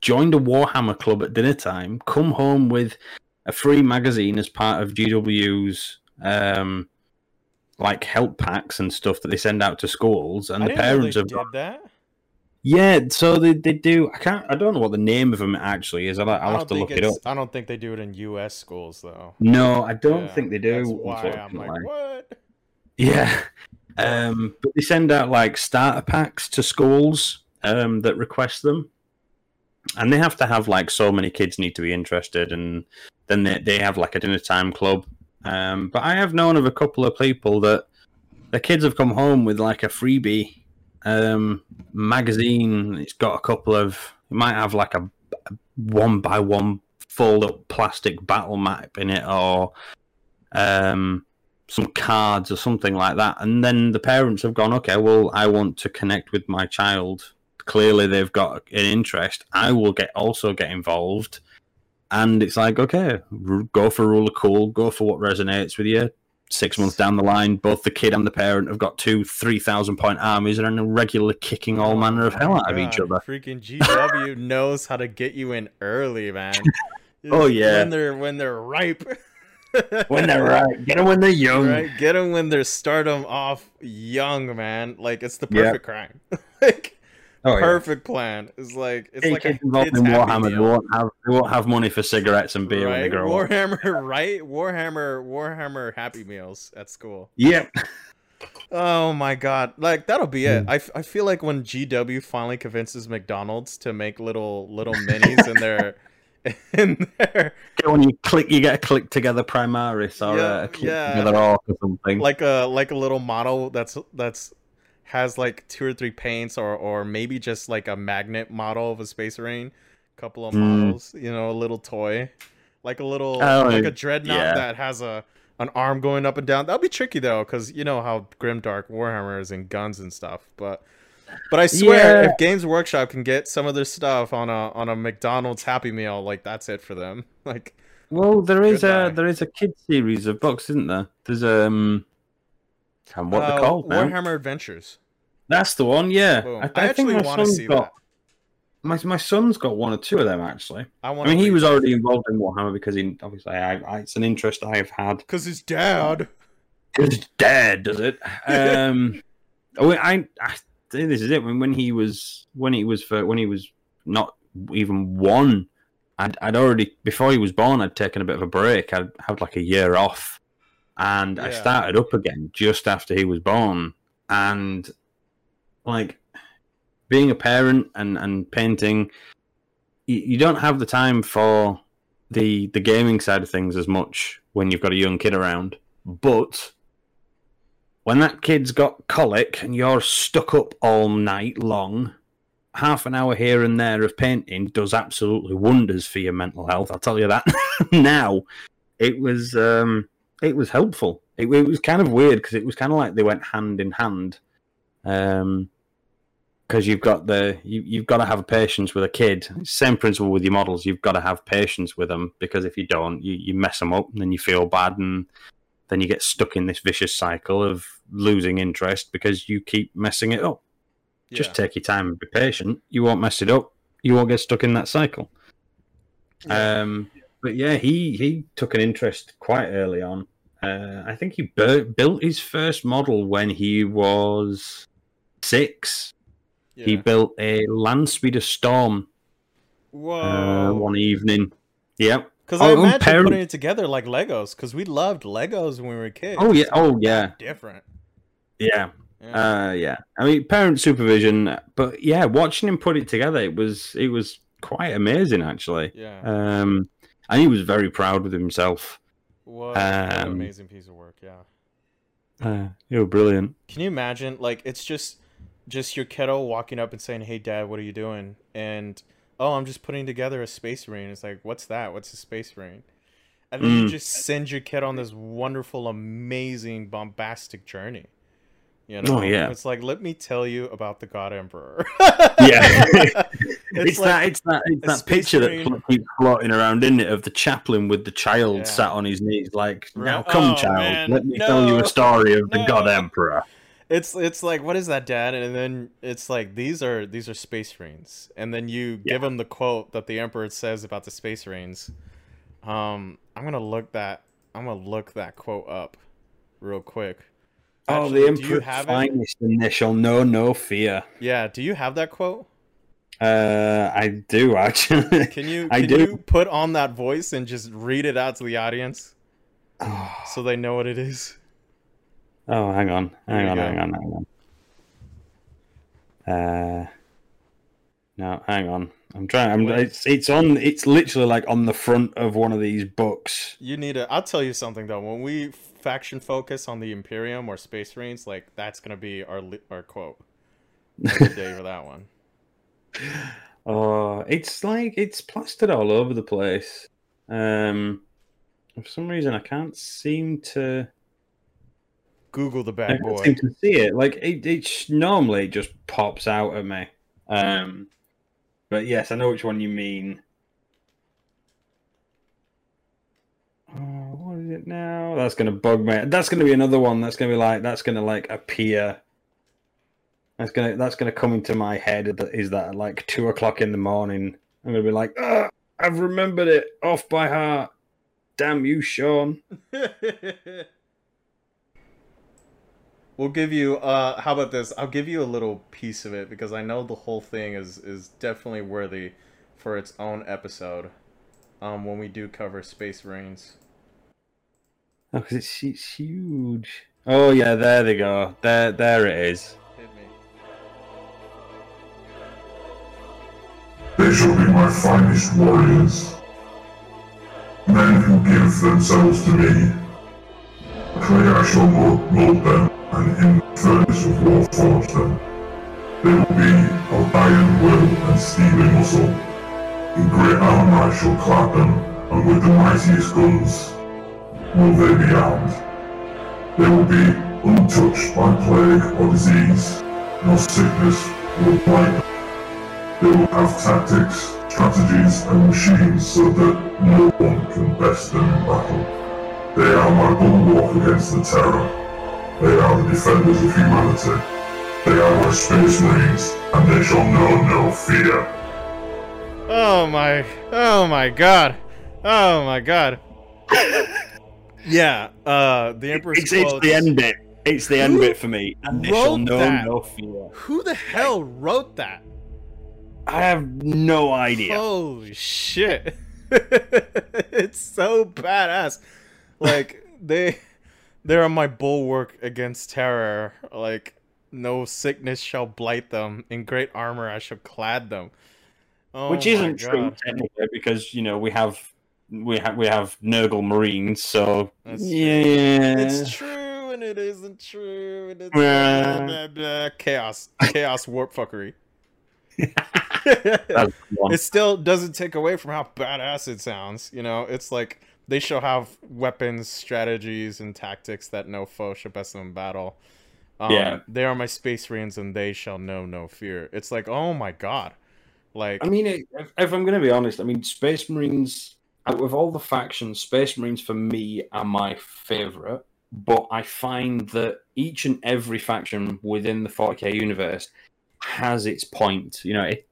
joined a Warhammer club at dinner time, come home with a free magazine as part of GW's um, like help packs and stuff that they send out to schools, and I the parents have did that. Yeah. So they, they do. I can't. I don't know what the name of them actually is. I'll, I I'll have to look it up. I don't think they do it in U.S. schools though. No, I don't Yeah, think they do. Why I'm like, what? Yeah. Um, but they send out like starter packs to schools um, that request them. And they have to have like so many kids need to be interested, and then they, they have like a dinner time club. Um, but I have known of a couple of people that the kids have come home with like a freebie um, magazine. It's got a couple of, it might have like a, a one by one fold up plastic battle map in it, or um, some cards or something like that. And then the parents have gone, okay, well, I want to connect with my child. Clearly, they've got an interest. I will get also get involved. And it's like, okay, go for rule of cool, go for what resonates with you. Six months down the line, both the kid and the parent have got two, three thousand point armies and are regularly kicking all oh manner of hell out of each other. Freaking GW knows how to get you in early, man. Oh, yeah. when they're when they're ripe. When they're right, get them when they're young. right, get them when they're start them off young, man. Like it's the perfect crime. like Oh, yeah. perfect plan. It's like it's Any like a kids involved kid's in Warhammer, they won't have they won't have money for cigarettes and beer when they right? grow up. Warhammer, right? Warhammer, Warhammer Happy Meals at school. Yep. Oh my god! Like that'll be it. Hmm. I, f- I feel like when GW finally convinces McDonald's to make little little minis in their in their when you click, you get a click together Primaris or Yeah, a click yeah. together Orc or something. like a like a little model that's that's has like two or three paints or or maybe just like a magnet model of a space marine, couple of Mm. models, you know, a little toy, like a little Oh, like a dreadnought yeah. that has a an arm going up and down. That'll be tricky though, because you know how grimdark Warhammer is and guns and stuff. But but I swear, Yeah. if Games Workshop can get some of their stuff on a on a McDonald's Happy Meal, like that's it for them. Like well, there is a there is a kids series of books, isn't there? There's um, and what uh, they're called now. Warhammer Adventures. That's the one. Yeah, Boom. I, I, I think actually my want to see got that. my my son's got one or two of them actually. I I mean, he was already involved in Warhammer because he obviously I, I it's an interest I've had. because his dad. His dad does it. Um, oh, I, I think this is it. When when he was when he was for when he was not even one, I'd I'd already before he was born. I'd taken a bit of a break. I'd had like a year off, and I started up again just after he was born. And like being a parent and and painting, you, you don't have the time for the the gaming side of things as much when you've got a young kid around. But when that kid's got colic and you're stuck up all night long, half an hour here and there of painting does absolutely wonders for your mental health. I'll tell you that now. It was um, it was helpful. It, it was kind of weird because it was kind of like they went hand in hand. Um, because you've got the you, you've got to have patience with a kid. Same principle with your models. You've got to have patience with them because if you don't, you, you mess them up and then you feel bad and then you get stuck in this vicious cycle of losing interest because you keep messing it up. Just take your time and be patient. You won't mess it up. You won't get stuck in that cycle. Um, but yeah, he he took an interest quite early on. Uh, I think he built his first model when he was six. He built a land speeder storm uh, Whoa. one evening. Yep. Because I Oh, imagine parent- putting it together like Legos. Because we loved Legos when we were kids. Oh yeah. Oh yeah. Different. Yeah. Yeah. Uh, yeah. I mean, parent supervision, but yeah, watching him put it together, it was it was quite amazing actually. yeah. Um, and he was very proud with himself. what, um, amazing piece of work. Yeah. Uh, you were brilliant. Can you imagine? Like, it's just, just your kiddo walking up and saying, "Hey, Dad, what are you doing?" And oh, I'm just putting together a space marine. It's like, what's that? What's a space marine? And then you Mm. just send your kid on this wonderful, amazing, bombastic journey. You know? Oh, yeah. It's like, let me tell you about the God Emperor. Yeah. it's, It's, like, that it's that it's that picture that keeps floating around, isn't it, of the chaplain with the child Yeah. sat on his knees, like, "Now come, Oh, child, man, let me tell you a story of the God. Emperor." it's it's like what is that dad and then it's like these are these are space marines and then you give him the quote that the emperor says about the space marines um i'm gonna look that i'm gonna look that quote up real quick oh, the it finest, and they shall know no fear. yeah do you have that quote Uh, I do actually. can you I can do. you put on that voice and just read it out to the audience so they know what it is Oh, hang on, hang on, go. hang on, hang on. Uh, no, hang on. I'm trying. I'm. It's it's on. It's literally like on the front of one of these books. you need to i'll tell you something though when we faction focus on the imperium or space marines like that's gonna be our our quote the day for that one Oh, it's like it's plastered all over the place. Um, for some reason I can't seem to. Google the I bad can't boy. seem to see it. Like it, it normally just pops out at me. Um, but yes, I know which one you mean. Oh, what is it now? That's gonna bug me. That's gonna be another one. That's gonna be like that's gonna like appear. That's gonna that's gonna come into my head. Is that like two o'clock in the morning? I'm gonna be like, ah, I've remembered it off by heart. Damn you, Sean. we'll give you. Uh, how about this? I'll give you a little piece of it because I know the whole thing is is definitely worthy for its own episode. Um, when we do cover Space Marines. Oh, 'cause it's, it's huge. Oh yeah, there they go. There, there it is. They shall be my finest warriors. Men who give themselves to me. Clay I shall mold, mold them, and in the furnace of war forge them. They will be of iron will and steely muscle. In great armor I shall clad them, and with the mightiest guns will they be armed. They will be untouched by plague or disease, nor sickness will blight them. They will have tactics, strategies, and machines so that no one can best them in battle. They are my bulwark against the terror. They are the defenders of humanity. They are my space marines, and they shall know no fear. Oh my! Oh my God! Oh my God! yeah. Uh, the Emperor's It's, it's the end bit. It's the end bit for me. And they shall know that? no fear. Who the hell wrote that? I have no idea. Holy shit. it's so badass. Like they they're my bulwark against terror. Like no sickness shall blight them. In great armor I shall clad them. Oh Which isn't true technically because you know we have we have we have Nurgle Marines, so That's true. yeah, It's true and it isn't true. And it's Yeah. blah, blah, blah. chaos, chaos, warp fuckery. It still doesn't take away from how badass it sounds. You know, it's like they shall have weapons, strategies, and tactics that no foe shall best them in battle. Um, Yeah. they are my space marines, and they shall know no fear. It's like, oh my god, like I mean, if, if I'm going to be honest, I mean, Space Marines, out of all the factions, Space Marines for me are my favorite. But I find that each and every faction within the 40k universe has its point. You know, it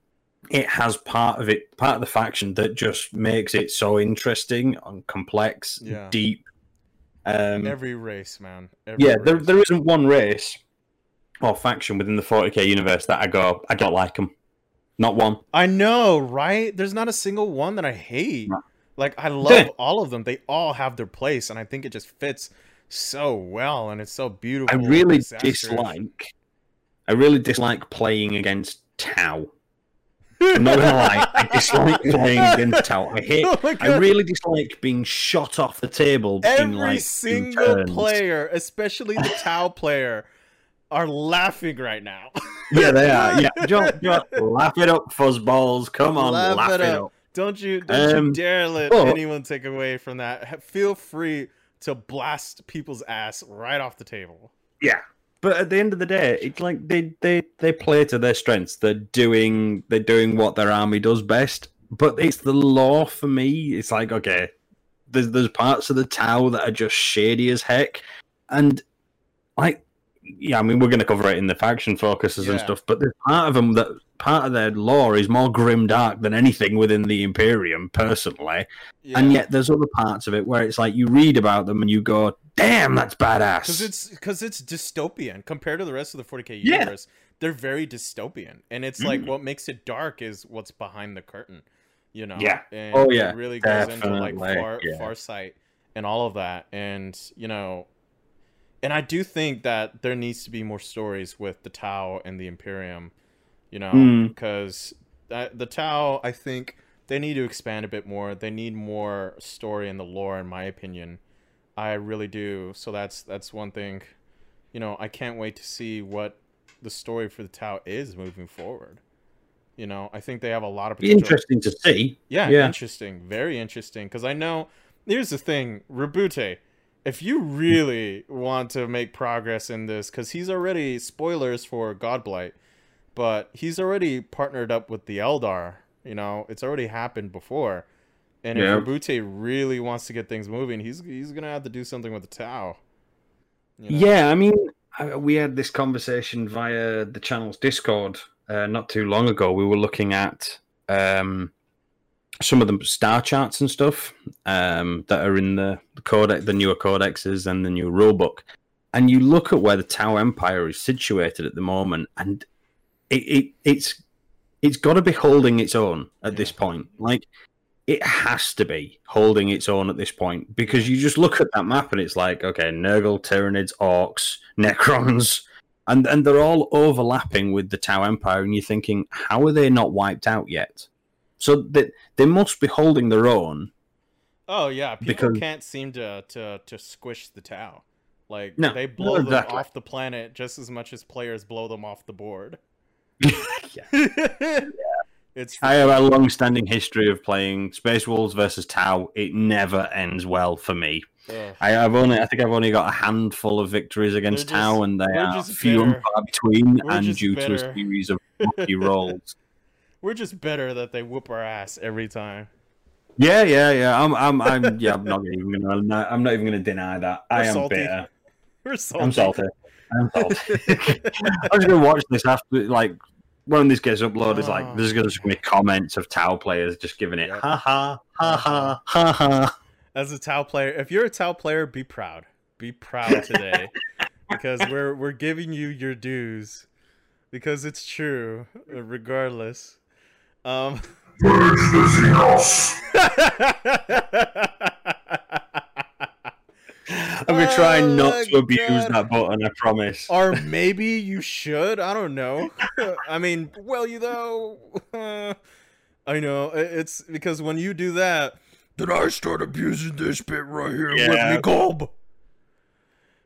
it has part of it, part of the faction that just makes it so interesting and complex, Yeah. deep. Um, every race, man. Every yeah, there, there isn't one race or faction within the 40k universe that I go, I don't like them. Not one. I know, right? There's not a single one that I hate. No. Like I love all of them. They all have their place, and I think it just fits so well, and it's so beautiful. I really dislike. I really dislike playing against Tau. I'm not gonna lie, I dislike playing against Tau. I oh hate. Oh I really dislike being shot off the table in Every like single player, especially the Tau player, are laughing right now. Yeah, they are. Yeah, just laugh it up, fuzzballs. Come on, Laugh laugh, it it up. Up. Don't you don't you Um, dare let but- anyone take away from that. Feel free to blast people's ass right off the table. Yeah. But at the end of the day, it's like they, they, they play to their strengths. They're doing they're doing what their army does best. But it's the law for me. It's like okay, there's there's parts of the Tau that are just shady as heck, and like yeah, I mean we're going to cover it in the faction focuses and stuff. But there's part of them that part of their lore is more grim dark than anything within the Imperium, personally. And yet there's other parts of it where it's like you read about them and you go, "Damn, that's badass." because it's because it's dystopian compared to the rest of the 40k Yeah. universe they're very dystopian and it's like Mm. what makes it dark is what's behind the curtain you know Yeah. and Oh, yeah. it really goes into like far Yeah. Farsight and all of that and you know and i do think that there needs to be more stories with the tau and the imperium you know Mm. because the tau i think they need to expand a bit more they need more story in the lore in my opinion I really do. So that's that's one thing. You know, I can't wait to see what the story for the Tau is moving forward. You know, I think they have a lot of potential. interesting to see. Yeah, Yeah. interesting. Very interesting. Because I know here's the thing, Roboute. If you really want to make progress in this, because he's already spoilers for Godblight, but he's already partnered up with the Eldar. You know, it's already happened before. And Yeah. if Roboute really wants to get things moving, he's he's gonna have to do something with the Tau. you know? Yeah, I mean, I- we had this conversation via the channel's Discord uh, not too long ago. We were looking at um, some of the star charts and stuff um, that are in the, the codex, the newer codexes, and the new rulebook. And you look at where the Tau Empire is situated at the moment, and it, it it's it's got to be holding its own at this point. Like it has to be holding its own at this point because you just look at that map and it's like, okay, Nurgle, Tyranids, Orcs, Necrons, and and they're all overlapping with the Tau Empire, and you're thinking, how are they not wiped out yet? So they they must be holding their own. Oh yeah, people Because- can't seem to to to squish the Tau. Like No, they blow them off the planet just as much as players blow them off the board. Yeah. It's I have a long-standing history of playing Space Wolves versus Tau. It never ends well for me. ugh. I, I've only, I think I've only got a handful of victories against They're Tau, and they we're are just few and far between, We're and just due to a series of lucky rolls. We're just better that they whoop our ass every time. Yeah, yeah, yeah. I'm, I'm, I'm. Yeah, I'm not even gonna. I'm not even gonna deny that. I We're am salty. bitter. We're salty. I'm salty. I'm salty. I'm just gonna watch this after, like, when this gets uploaded. It's like Oh. there's gonna be comments of Tau players just giving it Yep. ha ha ha ha ha ha. As a Tau player, if you're a Tau player, be proud. Be proud today, because we're we're giving you your dues, because it's true, uh, regardless. Um. Purge the Xenos. I'm gonna try Oh not to abuse God. that button. I promise. or maybe you should. I don't know. I mean, well, you though. I know it's because when you do that, Then I start abusing this bit right here Yeah. with me gob.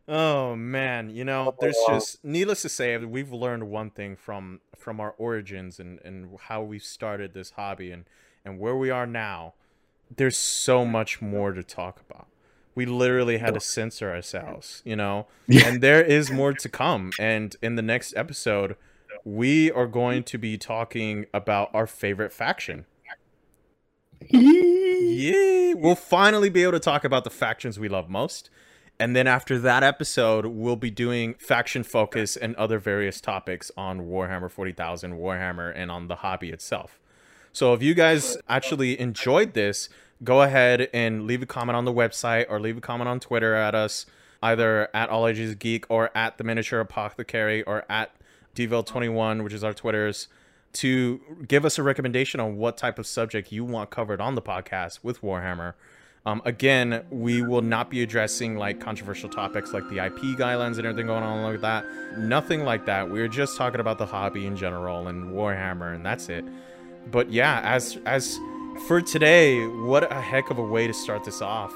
Oh man, you know, there's oh. just needless to say, we've learned one thing from from our origins and and how we started this hobby and and where we are now. There's so much more to talk about. We literally had to censor ourselves, you know, Yeah. and there is more to come. And in the next episode, we are going to be talking about our favorite faction. Yeah, we'll finally be able to talk about the factions we love most. And then after that episode, we'll be doing faction focus and other various topics on Warhammer 40,000, Warhammer, and on the hobby itself. So if you guys actually enjoyed this, go ahead and leave a comment on the website or leave a comment on Twitter at us, either at All Ages Geek or at the Miniature Apothecary or at Devil21, which is our Twitters, to give us a recommendation on what type of subject you want covered on the podcast with Warhammer. Um, again, we will not be addressing like controversial topics like the IP guidelines and everything going on like that. Nothing like that. We're just talking about the hobby in general and Warhammer, and that's it. But yeah, as as for today, what a heck of a way to start this off.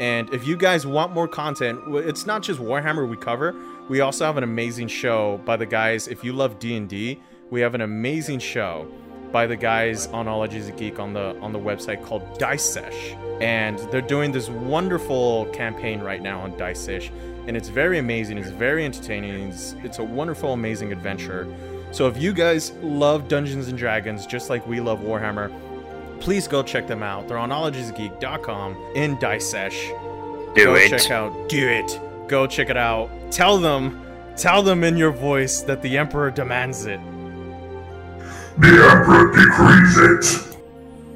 And if you guys want more content, it's not just Warhammer we cover. We also have an amazing show by the guys. If you love D and D, we have an amazing show by the guys on All Ages of Geek on the on the website called Dice Sesh, and they're doing this wonderful campaign right now on Dice Sesh, and it's very amazing. It's very entertaining. It's, it's a wonderful, amazing adventure. So if you guys love Dungeons and Dragons just like we love Warhammer, please go check them out. They're on allagesgeek.com in Dice Sesh. Do go it. check out do it go check it out tell them tell them in your voice that the emperor demands it The Emperor decrees it.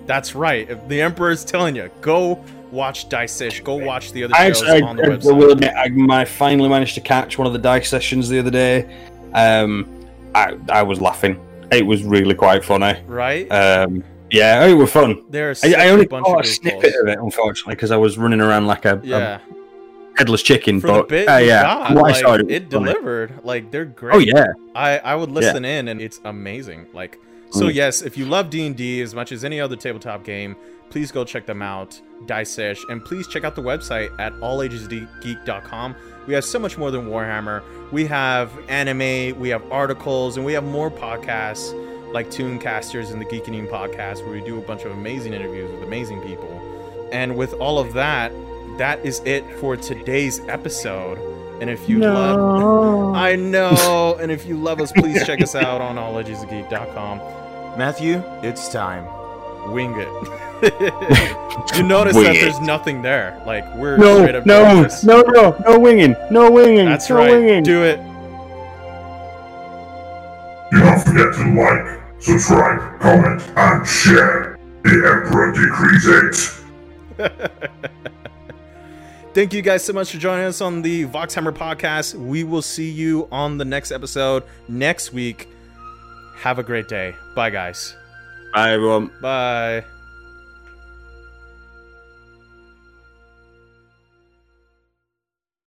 that's right if the emperor is telling you go watch dice Sesh. go watch the other I shows actually, I, on the I website will admit, I, I finally managed to catch one of the dice sessions the other day. Um, I, I was laughing. It was really quite funny. right Um, yeah, it was fun. there's I, I a only bunch caught a snippet of it, unfortunately, because I was running around like a, yeah a headless chicken. for but uh, yeah, got, like, it, it, delivered like they're great Oh yeah, I, I would listen in and it's amazing. Like so Mm. yes, if you love D&D as much as any other tabletop game, please go check them out, Dice Sesh, and please check out the website at allagesgeek.com. We have so much more than Warhammer. We have anime, we have articles, and we have more podcasts like Tooncasters and the Geekening podcast where we do a bunch of amazing interviews with amazing people. And with all of that, that is it for today's episode. And if you love I know. and if you love us, please check us out on allagesgeek.com. Matthew, it's time. Wing it. you notice Wing that it. there's nothing there. Like we're no, straight up doing no, this. no, no, no winging, no winging. That's no right. Winging. Do it. You Do not forget to like, subscribe, comment, and share. The Emperor decrees it. Thank you guys so much for joining us on the Voxhammer podcast. We will see you on the next episode next week. Have a great day. Bye, guys. Bye, everyone. Bye.